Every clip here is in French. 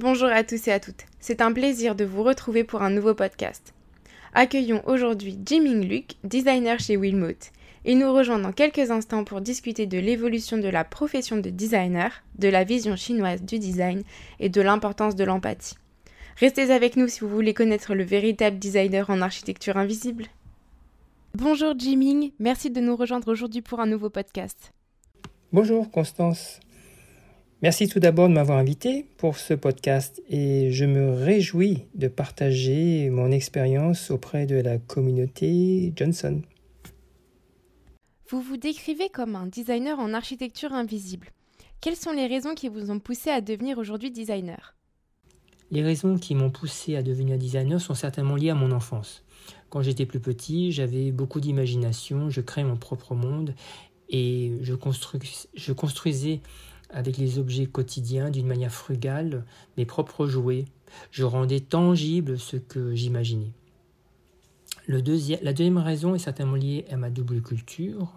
Bonjour à tous et à toutes. C'est un plaisir de vous retrouver pour un nouveau podcast. Accueillons aujourd'hui Jiming Luc, designer chez Wilmot. Il nous rejoint dans quelques instants pour discuter de l'évolution de la profession de designer, de la vision chinoise du design et de l'importance de l'empathie. Restez avec nous si vous voulez connaître le véritable designer en architecture invisible. Bonjour Jiming, merci de nous rejoindre aujourd'hui pour un nouveau podcast. Bonjour Constance. Merci tout d'abord de m'avoir invité pour ce podcast et je me réjouis de partager mon expérience auprès de la communauté Johnson. Vous vous décrivez comme un designer en architecture invisible. Quelles sont les raisons qui vous ont poussé à devenir aujourd'hui designer? Les raisons qui m'ont poussé à devenir designer sont certainement liées à mon enfance. Quand j'étais plus petit, j'avais beaucoup d'imagination, je créais mon propre monde et je, je construisais avec les objets quotidiens d'une manière frugale, mes propres jouets. Je rendais tangible ce que j'imaginais. la deuxième raison est certainement liée à ma double culture.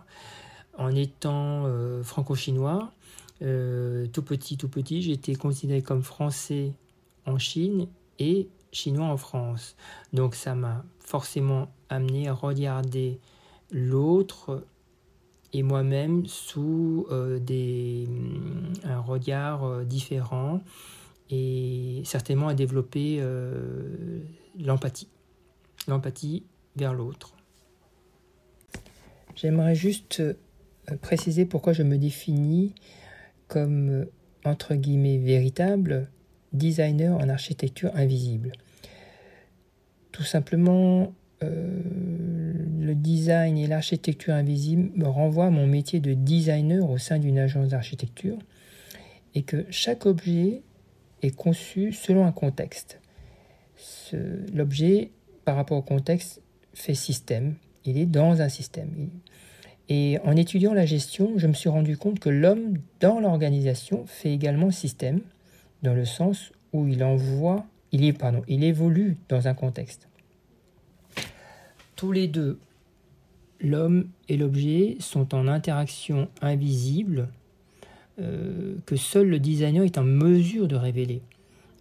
En étant euh, franco-chinois, euh, tout petit, tout petit, j'étais considéré comme français en Chine et chinois en France. Donc ça m'a forcément amené à regarder l'autre et moi-même sous euh, des, mm, un regard euh, différent et certainement à développer euh, l'empathie, l'empathie vers l'autre. J'aimerais juste préciser pourquoi je me définis comme entre guillemets véritable designer en architecture invisible. Tout simplement, le design et l'architecture invisible me renvoient à mon métier de designer au sein d'une agence d'architecture et que chaque objet est conçu selon un contexte. L'objet, par rapport au contexte, fait système. Il est dans un système. Et en étudiant la gestion, je me suis rendu compte que l'homme dans l'organisation fait également système, dans le sens où il envoie, il, il évolue dans un contexte. Tous les deux, l'homme et l'objet sont en interaction invisible euh, que seul le designer est en mesure de révéler,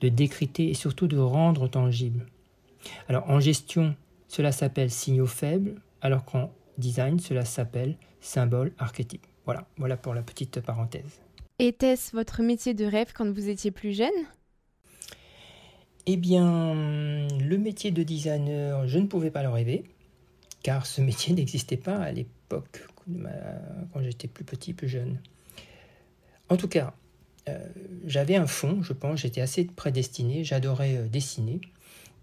de décrypter et surtout de rendre tangible. Alors en gestion, cela s'appelle signaux faibles, alors qu'en design, cela s'appelle symbole archétype. Voilà, voilà pour la petite parenthèse. Était-ce votre métier de rêve quand vous étiez plus jeune? Eh bien, le métier de designer, je ne pouvais pas le rêver car ce métier n'existait pas à l'époque, quand j'étais plus petit, plus jeune. En tout cas, euh, j'avais un fond, je pense, j'étais assez prédestiné, j'adorais euh, dessiner.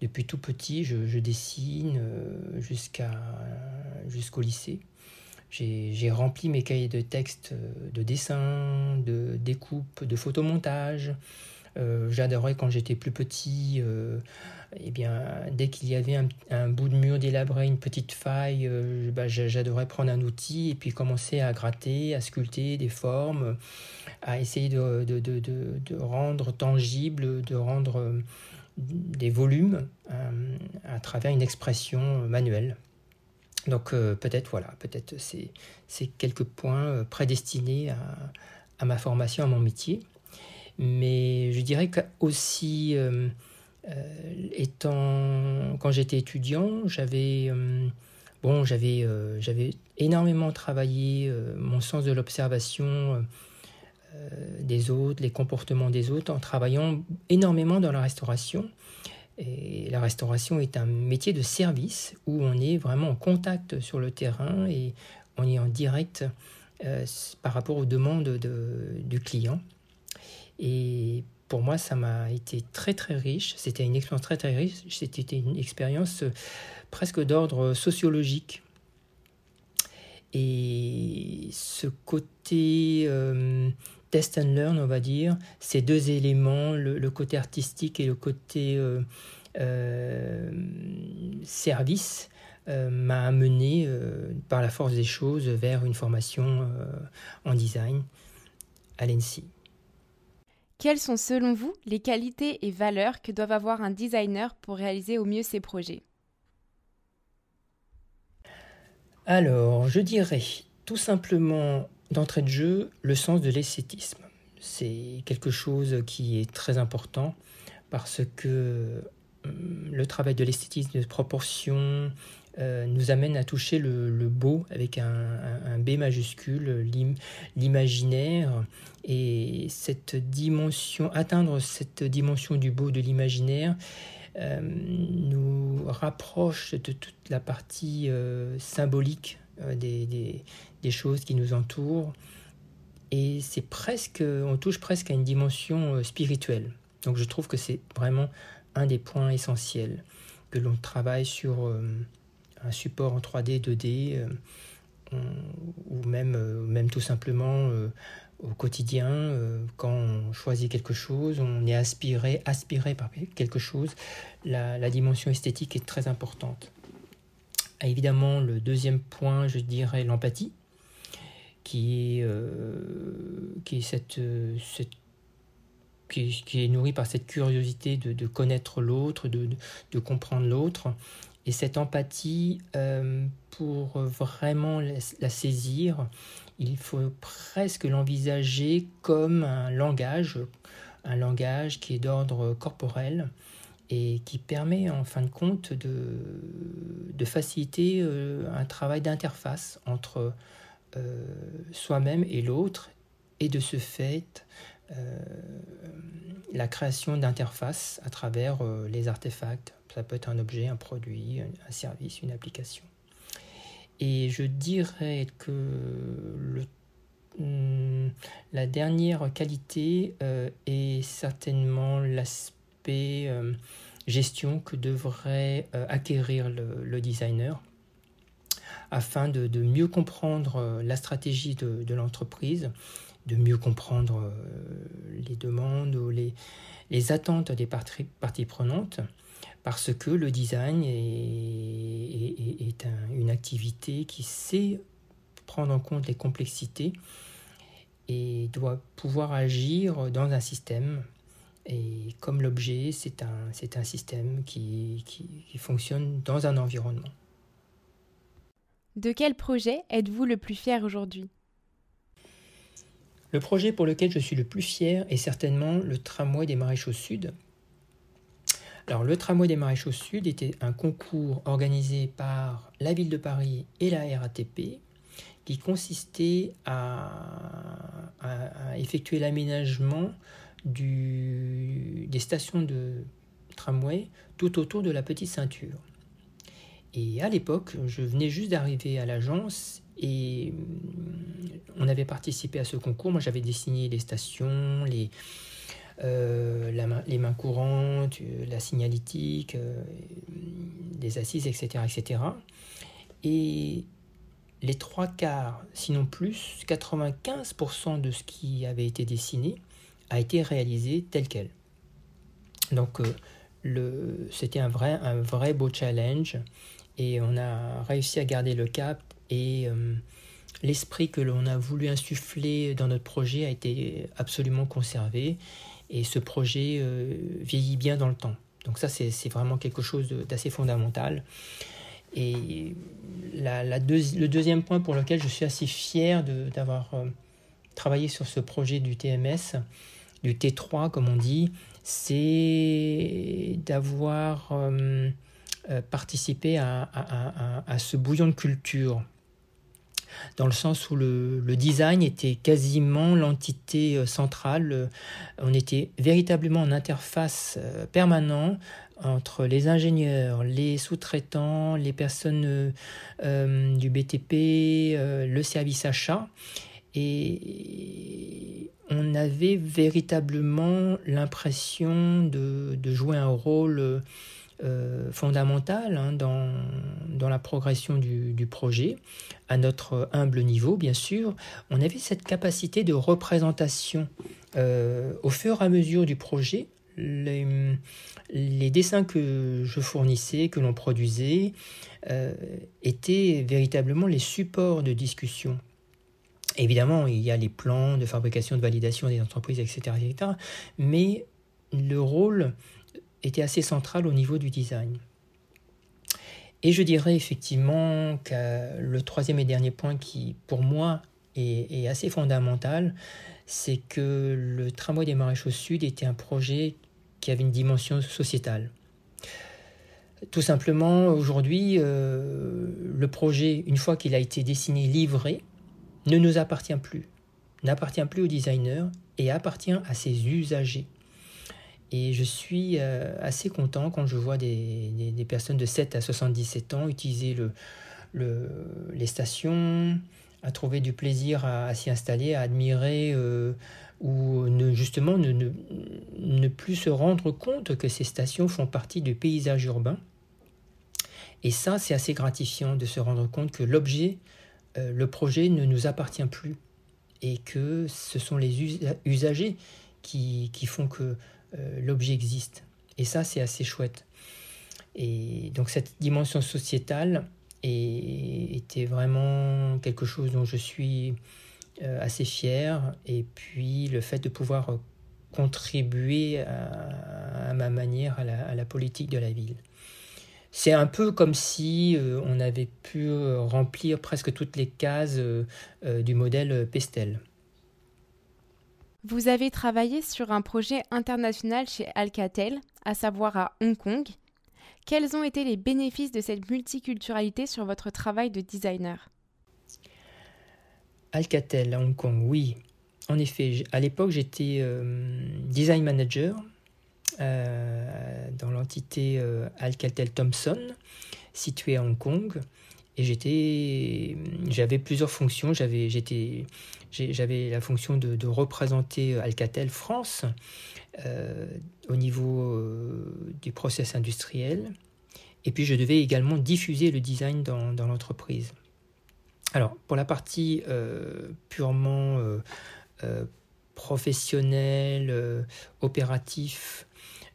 Depuis tout petit, je, dessine euh, jusqu'au lycée. J'ai rempli mes cahiers de texte de dessin, de découpe, de photomontage. J'adorais quand j'étais plus petit eh bien, dès qu'il y avait un, bout de mur délabré, une petite faille, euh, bah, j'adorais prendre un outil et puis commencer à gratter, à sculpter des formes, à essayer de, de, de, de rendre tangible, de rendre euh, des volumes euh, à travers une expression manuelle. Donc peut-être voilà, peut-être c'est, quelques points prédestinés à, ma formation, à mon métier. Mais je dirais qu'aussi euh, étant, quand j'étais étudiant, j'avais euh, bon, euh, j'avais énormément travaillé mon sens de l'observation des autres, les comportements des autres, en travaillant énormément dans la restauration. Et la restauration est un métier de service où on est vraiment en contact sur le terrain et on est en direct par rapport aux demandes de, du client. Et pour moi, ça m'a été très très riche. C'était une expérience très très riche. C'était une expérience euh, presque d'ordre sociologique. Et ce côté euh, test and learn, on va dire, ces deux éléments, le, côté artistique et le côté euh, service, m'a amené par la force des choses vers une formation en design à l'ENSI. Quelles sont selon vous les qualités et valeurs que doivent avoir un designer pour réaliser au mieux ses projets? Alors, je dirais tout simplement d'entrée de jeu le sens de l'esthétisme. c'est quelque chose qui est très important parce que hum, le travail de l'esthétisme de proportion euh, nous amène à toucher le, beau avec un, B majuscule, l'imaginaire, et cette dimension, atteindre cette dimension du beau, de l'imaginaire, euh, nous rapproche de toute la partie euh, symbolique des, des, choses qui nous entourent, et c'est presque, on touche presque à une dimension spirituelle. Donc je trouve que c'est vraiment un des points essentiels que l'on travaille sur un support en 3D, 2D, euh, ou même, euh, même tout simplement euh, au quotidien, quand on choisit quelque chose, on est aspiré, aspiré par quelque chose, la, dimension esthétique est très importante. évidemment, le deuxième point, je dirais l'empathie, qui est, qui est cette, qui, est nourrie par cette curiosité de, connaître l'autre, de, de, comprendre l'autre, et cette empathie, euh, pour vraiment la, saisir, il faut presque l'envisager comme un langage, un langage qui est d'ordre corporel et qui permet en fin de compte de, faciliter euh, un travail d'interface entre euh, soi-même et l'autre. Et de ce fait la création d'interfaces à travers les artefacts, ça peut être un objet, un produit, un service, une application. Et je dirais que hmm, la dernière qualité euh, est certainement l'aspect euh, gestion que devrait euh, acquérir le, designer afin de, mieux comprendre la stratégie de, l'entreprise, de mieux comprendre les demandes ou les, attentes des parties prenantes parce que le design est, une activité qui sait prendre en compte les complexités et doit pouvoir agir dans un système. Et comme l'objet, c'est un, un système qui, qui fonctionne dans un environnement. De quel projet êtes-vous le plus fier aujourd'hui? Le projet pour lequel je suis le plus fier est certainement le tramway des Maréchaux Sud, alors, le tramway des Maréchaux Sud était un concours organisé par la ville de Paris et la RATP qui consistait à, effectuer l'aménagement des stations de tramway tout autour de la petite ceinture. Et à l'époque, je venais juste d'arriver à l'agence et on avait participé à ce concours. Moi, j'avais dessiné les stations, les, euh, les mains courantes, euh, la signalétique, euh, des assises, etc., etc. Et les trois quarts, sinon plus, 95% de ce qui avait été dessiné a été réalisé tel quel. Donc c'était un vrai, un vrai beau challenge et on a réussi à garder le cap et l'esprit que l'on a voulu insuffler dans notre projet a été absolument conservé et ce projet euh, vieillit bien dans le temps. Donc ça, c'est vraiment quelque chose d'assez fondamental. Et le deuxième point pour lequel je suis assez fier d'avoir euh, travaillé sur ce projet du TMS, du T3 comme on dit, c'est d'avoir euh, participé à, ce bouillon de culture dans le sens où le, design était quasiment l'entité euh, centrale. Euh, on était véritablement en interface euh, permanente entre les ingénieurs, les sous-traitants, les personnes du BTP, le service achat. Et on avait véritablement l'impression de, jouer un rôle euh, fondamentale hein, dans, dans, la progression du, projet, à notre humble niveau bien sûr. On avait cette capacité de représentation euh, au fur et à mesure du projet. Les, les dessins que je fournissais, que l'on produisait, euh, étaient véritablement les supports de discussion. Évidemment, il y a les plans de fabrication, de validation des entreprises, etc. etc. mais le rôle était assez central au niveau du design. Et je dirais effectivement que le troisième et dernier point qui, pour moi, est, assez fondamentale, c'est que le tramway des Maréchaux Sud était un projet qui avait une dimension sociétale. Tout simplement, aujourd'hui, euh, le projet, une fois qu'il a été dessiné, livré, ne nous appartient plus, n'appartient plus aux designers et appartient à ses usagers. Et je suis euh, assez content quand je vois des, personnes de 7 à 77 ans utiliser le, le, les stations, à trouver du plaisir à, s'y installer, à admirer euh, ou justement ne, plus se rendre compte que ces stations font partie du paysage urbain. Et ça, c'est assez gratifiant de se rendre compte que l'objet, euh, le projet ne nous appartient plus et que ce sont les usagers qui font que euh, l'objet existe. Et ça, c'est assez chouette. Et donc cette dimension sociétale était vraiment quelque chose dont je suis euh, assez fier. Et puis le fait de pouvoir contribuer à, ma manière à la, politique de la ville. C'est un peu comme si euh, on avait pu remplir presque toutes les cases du modèle Pestel. Vous avez travaillé sur un projet international chez Alcatel, à savoir à Hong Kong. Quels ont été les bénéfices de cette multiculturalité sur votre travail de designer? Alcatel à Hong Kong, oui. En effet, à l'époque, j'étais euh, design manager euh, dans l'entité euh, Alcatel Thomson, située à Hong Kong. Et j'étais, j'avais plusieurs fonctions. J'avais, j'étais, j'avais la fonction de, représenter Alcatel France euh, au niveau euh, du process industriel. Et puis je devais également diffuser le design dans, l'entreprise. Alors pour la partie euh, purement professionnelle, opératif,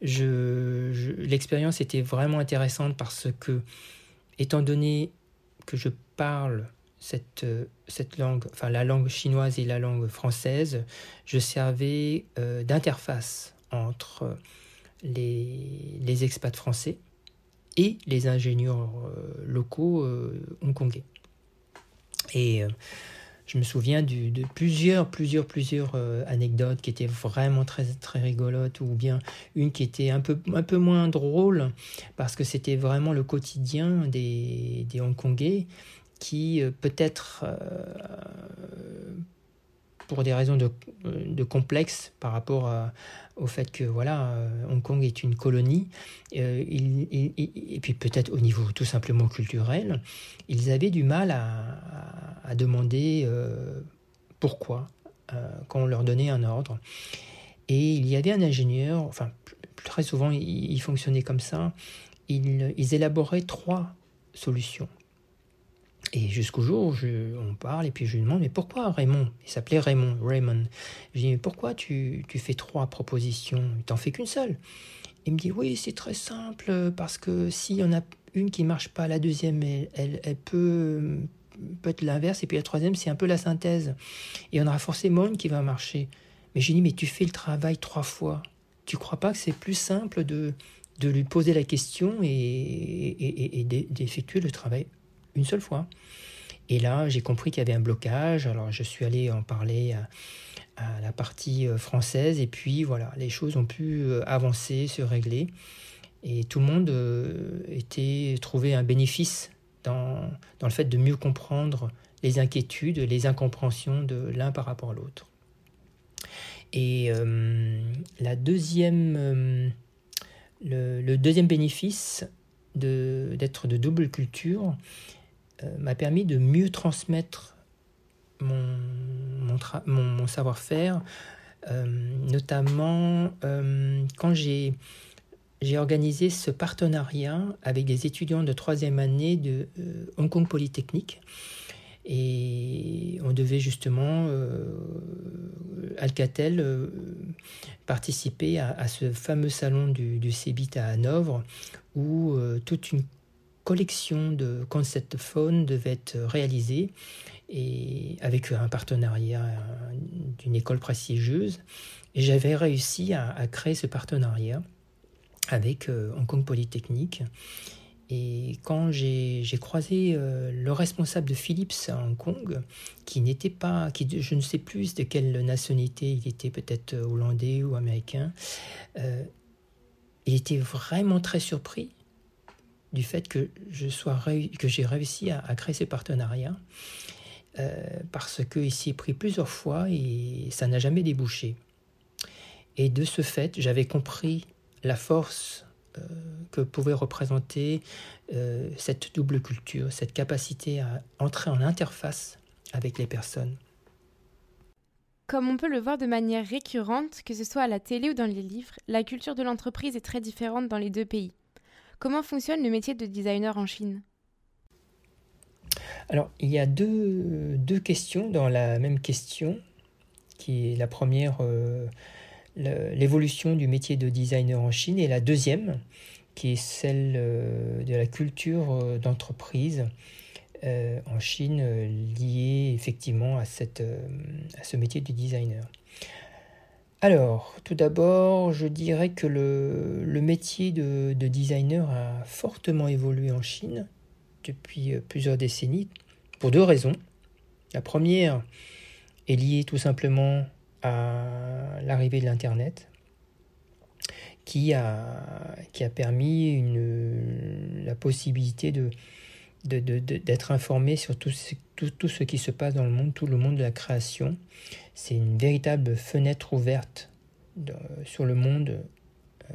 je, l'expérience était vraiment intéressante parce que, étant donné que je parle cette, euh, cette langue, enfin la langue chinoise et la langue française, je servais euh, d'interface entre les, les, expats français et les ingénieurs euh, locaux hongkongais. Et je me souviens du, de plusieurs, plusieurs, plusieurs anecdotes qui étaient vraiment très, très rigolotes, ou bien une qui était un peu, un peu moins drôle, parce que c'était vraiment le quotidien des, des Hongkongais qui euh, peut-être euh, pour des raisons de, de complexe par rapport au fait que voilà Hong Kong est une colonie. Euh, et puis peut-être au niveau tout simplement culturel ils avaient du mal à, demander pourquoi quand on leur donnait un ordre. Et il y avait un ingénieur enfin très souvent il, fonctionnait comme ça. Ils élaboraient trois solutions et jusqu'au jour où on parle, et puis je lui demande, mais pourquoi Raymond? Il s'appelait Raymond, Raymond. Je lui dis, mais pourquoi tu, tu fais trois propositions? Tu t'en fais qu'une seule Il me dit, oui, c'est très simple, parce que s'il y en a une qui marche pas, la deuxième, elle, elle, peut, peut être l'inverse, et puis la troisième, c'est un peu la synthèse. Et on aura forcément une qui va marcher. Mais je lui dis, mais tu fais le travail trois fois. Tu crois pas que c'est plus simple de, de lui poser la question et, et d'effectuer le travail une seule fois. Et là, j'ai compris qu'il y avait un blocage. Alors, je suis allé en parler à, la partie euh, française. Et puis, voilà, les choses ont pu euh, avancer, se régler. Et tout le monde euh, était trouvé un bénéfice dans, le fait de mieux comprendre les inquiétudes, les incompréhensions de l'un par rapport à l'autre. Et la deuxième, le, deuxième bénéfice d'être de, double culture, m'a permis de mieux transmettre mon, mon, savoir-faire, euh, notamment euh, quand j'ai j'ai organisé ce partenariat avec des étudiants de troisième année de Hong Kong Polytechnique. Et on devait justement, Alcatel, participer à, ce fameux salon du, du CEBIT à Hanovre, où toute une collection de concept phones devait être réalisée et avec un partenariat d'une école prestigieuse. Et j'avais réussi à, créer ce partenariat avec euh, Hong Kong Polytechnique. Et quand j'ai croisé euh, le responsable de Philips à Hong Kong, qui n'était pas, qui, je ne sais plus de quelle nationalité il était, peut-être hollandais ou américain, euh, il était vraiment très surpris du fait que je sois que j'ai réussi à, créer ces partenariats euh, parce qu'il s'y est pris plusieurs fois et ça n'a jamais débouché. Et de ce fait, j'avais compris la force euh, que pouvait représenter euh, cette double culture, cette capacité à entrer en interface avec les personnes. Comme on peut le voir de manière récurrente, que ce soit à la télé ou dans les livres, la culture de l'entreprise est très différente dans les deux pays. Comment fonctionne le métier de designer en Chine? Alors, il y a deux, questions dans la même question, qui est la première, euh, l'évolution du métier de designer en Chine, et la deuxième, qui est celle euh, de la culture euh, d'entreprise en Chine liée effectivement à, à ce métier de designer. Alors, tout d'abord, je dirais que le, métier de, designer a fortement évolué en Chine depuis euh, plusieurs décennies, pour deux raisons. La première est liée tout simplement à l'arrivée de l'Internet, qui a, permis la possibilité d'être informé sur tout tout, ce qui se passe dans le monde, tout le monde de la création. C'est une véritable fenêtre ouverte sur le monde euh,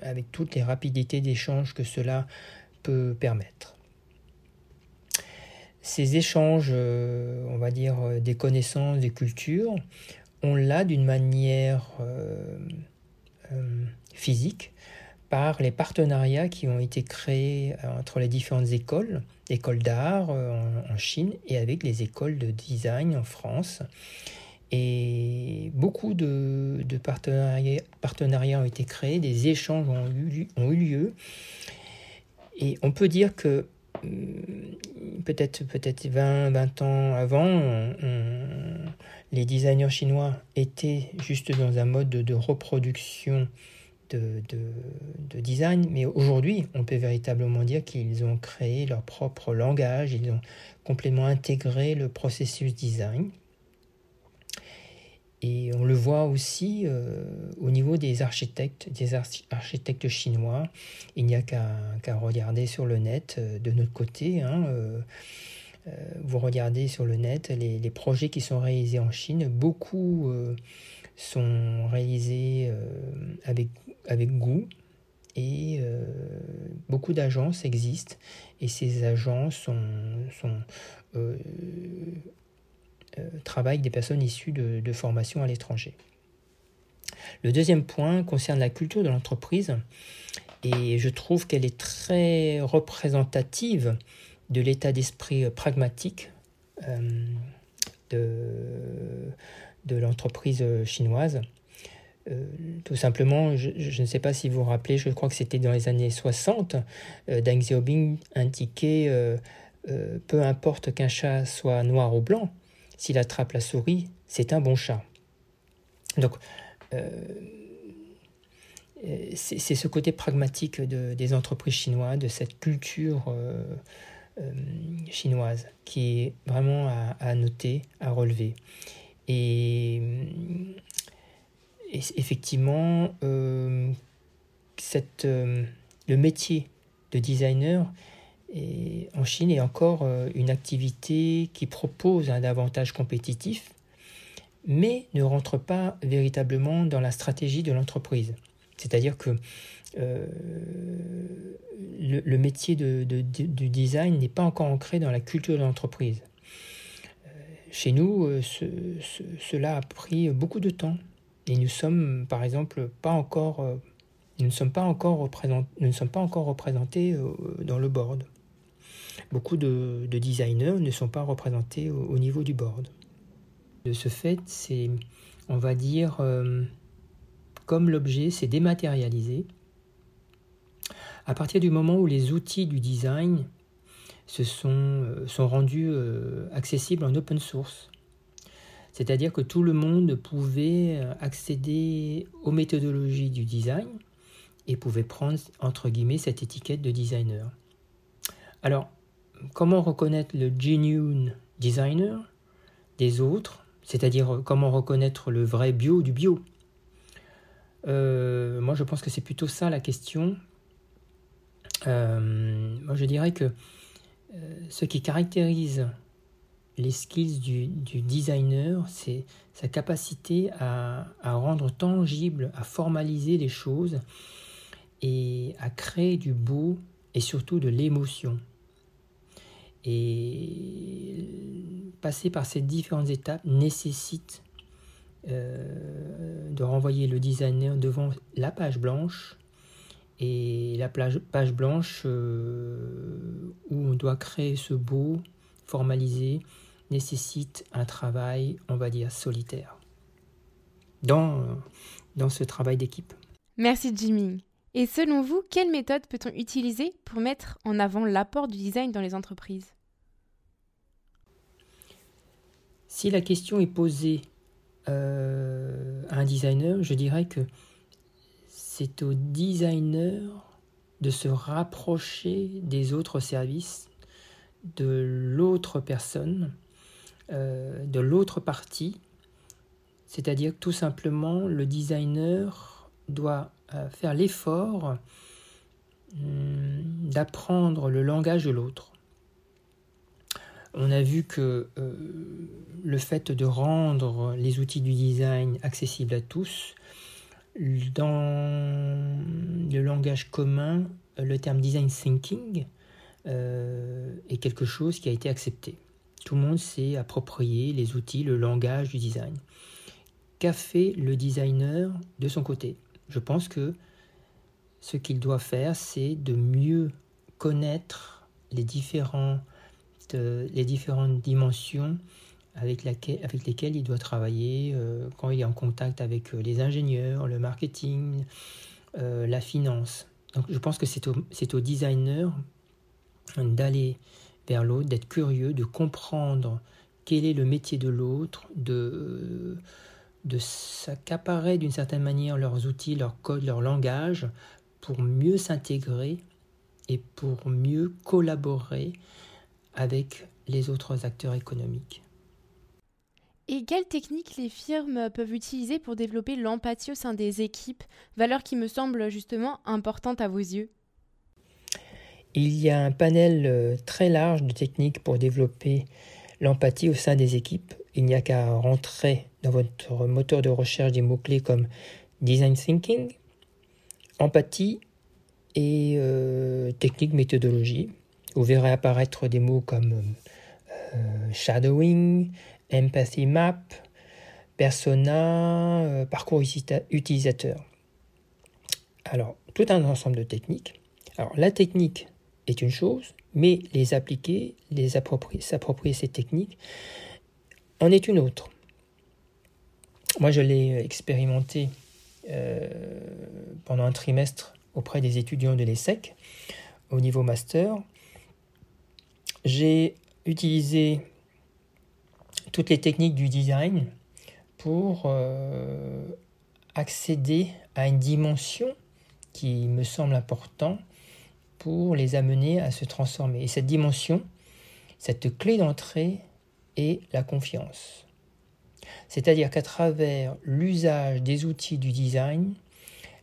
avec toutes les rapidités d'échange que cela peut permettre. Ces échanges, euh, on va dire, euh, des connaissances, des cultures, on l'a d'une manière physique par les partenariats qui ont été créés entre les différentes écoles écoles d'art en, Chine et avec les écoles de design en France. Et beaucoup de, partenariats, ont été créés, des échanges ont eu, lieu. Et on peut dire que hmm, peut-être peut-être 20, 20 ans avant, les designers chinois étaient juste dans un mode de reproduction de, design, mais aujourd'hui, on peut véritablement dire qu'ils ont créé leur propre langage, ils ont complètement intégré le processus design. Et on le voit aussi euh, au niveau des architectes, des architectes chinois. Il n'y a qu'à regarder sur le net euh, de notre côté. Hein, euh, vous regardez sur le net les, projets qui sont réalisés en Chine. Beaucoup sont réalisés avec avec goût. Et beaucoup d'agences existent et ces agences sont euh, euh, travaillent des personnes issues de, de formations à l'étranger. Le deuxième point concerne la culture de l'entreprise et je trouve qu'elle est très représentative de l'état d'esprit pragmatique de, de l'entreprise chinoise. Euh, tout simplement, je, ne sais pas si vous vous rappelez, je crois que c'était dans les années 60, euh, Deng Xiaoping indiquait euh, peu importe qu'un chat soit noir ou blanc, s'il attrape la souris, c'est un bon chat. Donc, c'est ce côté pragmatique des entreprises chinoises, de cette culture chinoise qui est vraiment à, noter, à relever. Et effectivement, euh, euh, le métier de designer en Chine est encore euh, une activité qui propose un avantage compétitif, mais ne rentre pas véritablement dans la stratégie de l'entreprise. C'est-à-dire que le, métier de, du design n'est pas encore ancré dans la culture de l'entreprise. Chez nous, cela a pris beaucoup de temps et nous sommes, par exemple, pas encore, euh, nous ne sommes pas encore représentés, nous ne sommes pas encore représentés euh, dans le board. Beaucoup de, designers ne sont pas représentés au, niveau du board. De ce fait, c'est, on va dire, euh, comme l'objet s'est dématérialisé, à partir du moment où les outils du design se sont, sont rendus accessibles en open source, c'est-à-dire que tout le monde pouvait euh, accéder aux méthodologies du design et pouvait prendre, entre guillemets, cette étiquette de designer. Alors, comment reconnaître le genuine designer des autres, c'est-à-dire comment reconnaître le vrai bio du bio euh, Moi, je pense que c'est plutôt ça la question. Euh, moi, je dirais que euh, ce qui caractérise les skills du, designer, c'est sa capacité à, rendre tangible, à formaliser les choses et à créer du beau et surtout de l'émotion. Et passer par ces différentes étapes nécessite euh, de renvoyer le designer devant la page blanche et la page blanche euh, où on doit créer ce beau, formalisé, nécessite un travail, on va dire, solitaire. Dans, dans ce travail d'équipe. Merci Jimmy. Et selon vous, quelle méthode peut-on utiliser pour mettre en avant l'apport du design dans les entreprises? Si la question est posée euh, à un designer, je dirais que c'est au designer de se rapprocher des autres services, de l'autre personne, euh, de l'autre partie. C'est-à-dire que tout simplement, le designer doit euh, faire l'effort hum, d'apprendre le langage de l'autre. On a vu que euh, le fait de rendre les outils du design accessibles à tous dans le langage commun, le terme design thinking euh, est quelque chose qui a été accepté. Tout le monde s'est approprié les outils, le langage du design. Qu'a fait le designer de son côté? Je pense que ce qu'il doit faire, c'est de mieux connaître les, différents, les différentes dimensions avec, lesquels il doit travailler euh, quand il est en contact avec euh, les ingénieurs, le marketing, euh, la finance. Donc je pense que c'est au, designer d'aller vers l'autre, d'être curieux, de comprendre quel est le métier de l'autre, de, de s'accaparer d'une certaine manière leurs outils, leurs codes, leur langage, pour mieux s'intégrer et pour mieux collaborer avec les autres acteurs économiques. Et quelles techniques les firmes peuvent utiliser pour développer l'empathie au sein des équipes, valeur qui me semble justement importante à vos yeux? Il y a un panel euh, très large de techniques pour développer l'empathie au sein des équipes. Il n'y a qu'à rentrer dans votre moteur de recherche des mots-clés comme design thinking, empathie et euh, technique méthodologie. Vous verrez apparaître des mots comme euh, shadowing, Empathy Map, Persona, euh, parcours utilisateur. Alors, tout un ensemble de techniques. Alors, la technique est une chose, mais les appliquer, les approprier, s'approprier ces techniques, en est une autre. Moi, je l'ai expérimenté euh, pendant un trimestre auprès des étudiants de l'ESSEC au niveau master. J'ai utilisé toutes les techniques du design pour euh, accéder à une dimension qui me semble importante pour les amener à se transformer. Et cette dimension, cette clé d'entrée est la confiance. C'est-à-dire qu'à travers l'usage des outils du design,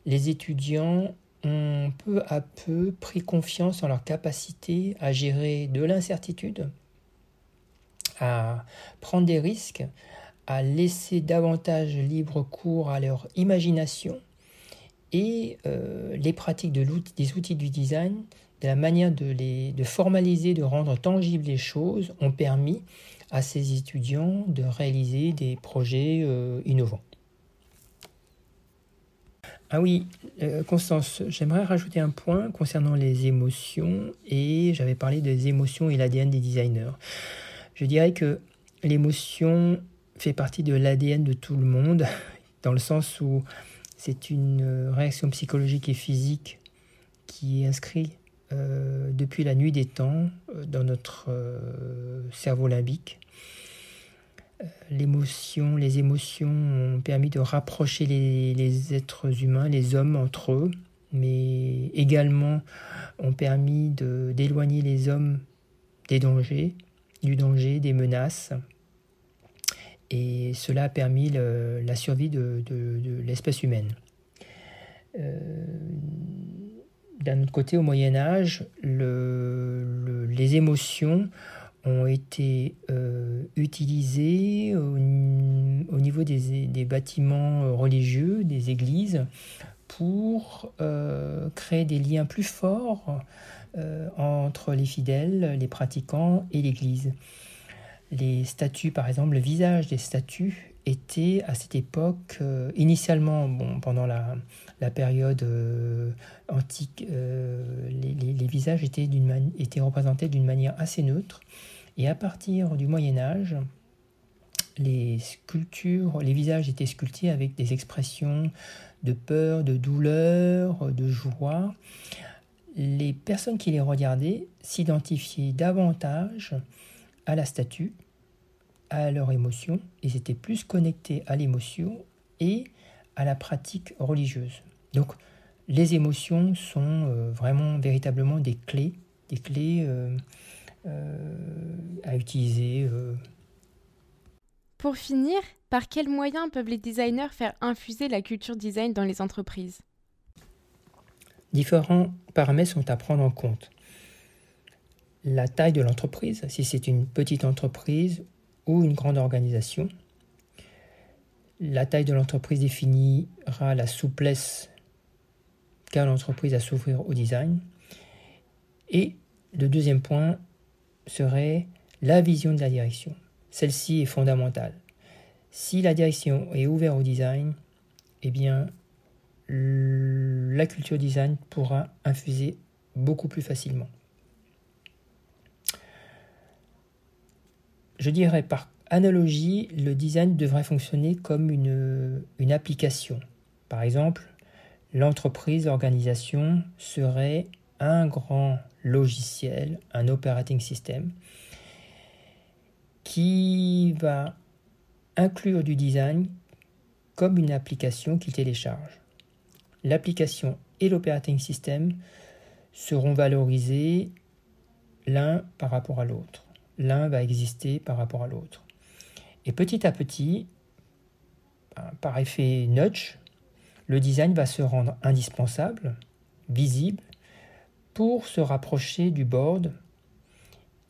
les étudiants ont peu à peu pris confiance en leur capacité à gérer de l'incertitude, à prendre des risques, à laisser davantage libre cours à leur imagination et euh, les pratiques de des outils du design, de la manière de, les, de formaliser, de rendre tangibles les choses, ont permis à ces étudiants de réaliser des projets euh, innovants. Ah oui, euh, Constance, j'aimerais rajouter un point concernant les émotions et j'avais parlé des émotions et l'ADN des designers. Je dirais que l'émotion fait partie de l'ADN de tout le monde, dans le sens où c'est une réaction psychologique et physique qui est inscrite euh, depuis la nuit des temps euh, dans notre euh, cerveau limbique. L'émotion, les émotions ont permis de rapprocher les, êtres humains, les hommes entre eux, mais également ont permis d'éloigner les hommes des dangers, du danger, des menaces. Et cela a permis la survie de, l'espèce humaine. Euh, d'un autre côté, au Moyen Âge, les émotions ont été euh, utilisées au, niveau des, bâtiments religieux, des églises, pour euh, créer des liens plus forts euh, entre les fidèles, les pratiquants et l'Église. Les statues, par exemple, le visage des statues était à cette époque, initialement, bon, pendant la, la période antique, les, les, visages étaient, étaient représentés d'une manière assez neutre. Et à partir du Moyen Âge, les sculptures, les visages étaient sculptés avec des expressions de peur, de douleur, de joie. Les personnes qui les regardaient s'identifiaient davantage à la statue, à leur émotion, ils étaient plus connectés à l'émotion et à la pratique religieuse. Donc les émotions sont euh, vraiment véritablement des clés, des clés euh, à utiliser. Euh. Pour finir, par quels moyens peuvent les designers faire infuser la culture design dans les entreprises? Différents paramètres sont à prendre en compte. La taille de l'entreprise, si c'est une petite entreprise ou une grande organisation. La taille de l'entreprise définira la souplesse qu'a l'entreprise à s'ouvrir au design. Et le deuxième point, serait la vision de la direction. Celle-ci est fondamentale. Si la direction est ouverte au design, eh bien, la culture design pourra infuser beaucoup plus facilement. Je dirais par analogie, le design devrait fonctionner comme une, application. Par exemple, l'entreprise, l'organisation serait un grand logiciel, un operating system, qui va inclure du design comme une application qu'il télécharge. L'application et l'operating system seront valorisés l'un par rapport à l'autre. L'un va exister par rapport à l'autre. Et petit à petit, par effet nudge, le design va se rendre indispensable, visible pour se rapprocher du board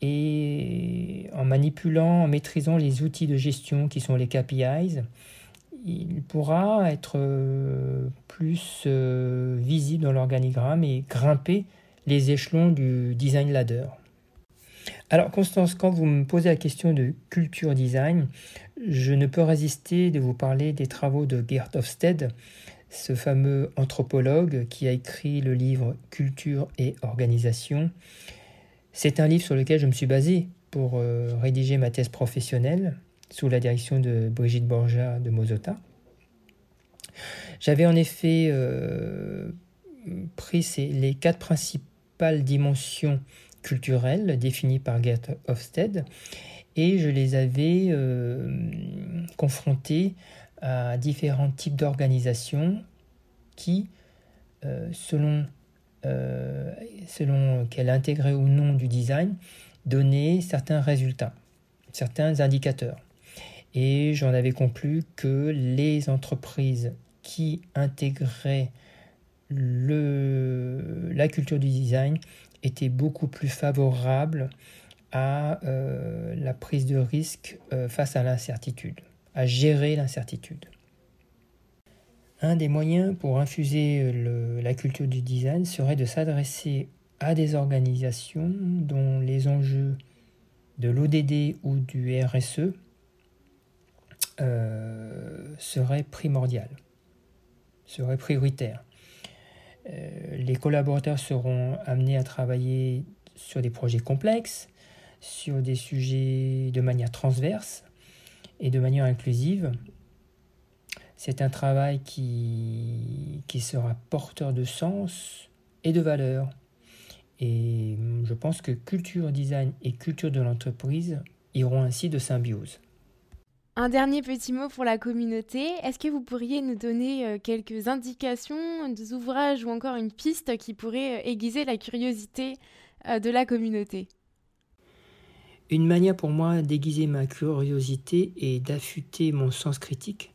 et en manipulant, en maîtrisant les outils de gestion qui sont les KPIs, il pourra être euh, plus euh, visible dans l'organigramme et grimper les échelons du design ladder. Alors Constance, quand vous me posez la question de culture design, je ne peux résister de vous parler des travaux de Gert Hofstede, ce fameux anthropologue qui a écrit le livre Culture et organisation. C'est un livre sur lequel je me suis basé pour euh, rédiger ma thèse professionnelle sous la direction de Brigitte Borja de Mozota. J'avais en effet euh, pris les quatre principales dimensions culturelles définies par Gert Hofstede et je les avais euh, confrontées à différents types d'organisations qui, euh, selon, euh, selon qu'elle intégrait ou non du design, donnaient certains résultats, certains indicateurs. Et j'en avais conclu que les entreprises qui intégraient le, la culture du design étaient beaucoup plus favorables à euh, la prise de risque face à l'incertitude à gérer l'incertitude. Un des moyens pour infuser la culture du design serait de s'adresser à des organisations dont les enjeux de l'ODD ou du RSE euh, seraient primordiaux, seraient prioritaires. Euh, les collaborateurs seront amenés à travailler sur des projets complexes, sur des sujets de manière transverse, et de manière inclusive. C'est un travail qui, qui sera porteur de sens et de valeur. Et je pense que culture design et culture de l'entreprise iront ainsi de symbiose. Un dernier petit mot pour la communauté. Est-ce que vous pourriez nous donner euh, quelques indications, des ouvrages ou encore une piste qui pourrait euh, aiguiser la curiosité euh, de la communauté? Une manière pour moi d'aiguiser ma curiosité et d'affûter mon sens critique,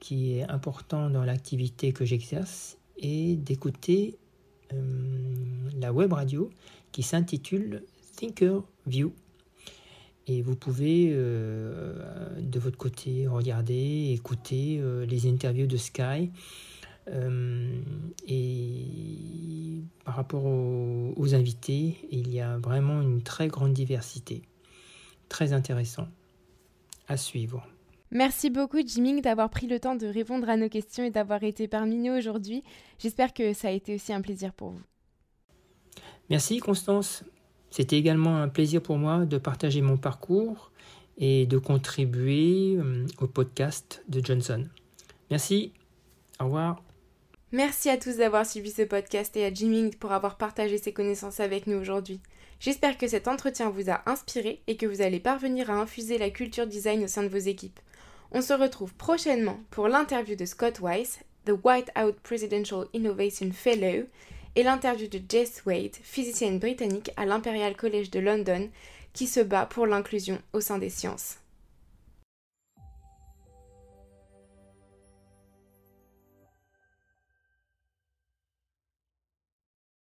qui est important dans l'activité que j'exerce, et d'écouter la web radio qui s'intitule Thinker View et vous pouvez euh, de votre côté regarder, écouter euh, les interviews de Sky. Euh, et par rapport aux, invités, il y a vraiment une très grande diversité. Très intéressant à suivre. Merci beaucoup Jimmy d'avoir pris le temps de répondre à nos questions et d'avoir été parmi nous aujourd'hui. J'espère que ça a été aussi un plaisir pour vous. Merci Constance. C'était également un plaisir pour moi de partager mon parcours et de contribuer euh, au podcast de Johnson. Merci, au revoir. Merci à tous d'avoir suivi ce podcast et à Jimmy pour avoir partagé ses connaissances avec nous aujourd'hui. J'espère que cet entretien vous a inspiré et que vous allez parvenir à infuser la culture design au sein de vos équipes. On se retrouve prochainement pour l'interview de Scott Weiss, The Whiteout Presidential Innovation Fellow, et l'interview de Jess Wade, physicienne britannique à l'Imperial College de London, qui se bat pour l'inclusion au sein des sciences.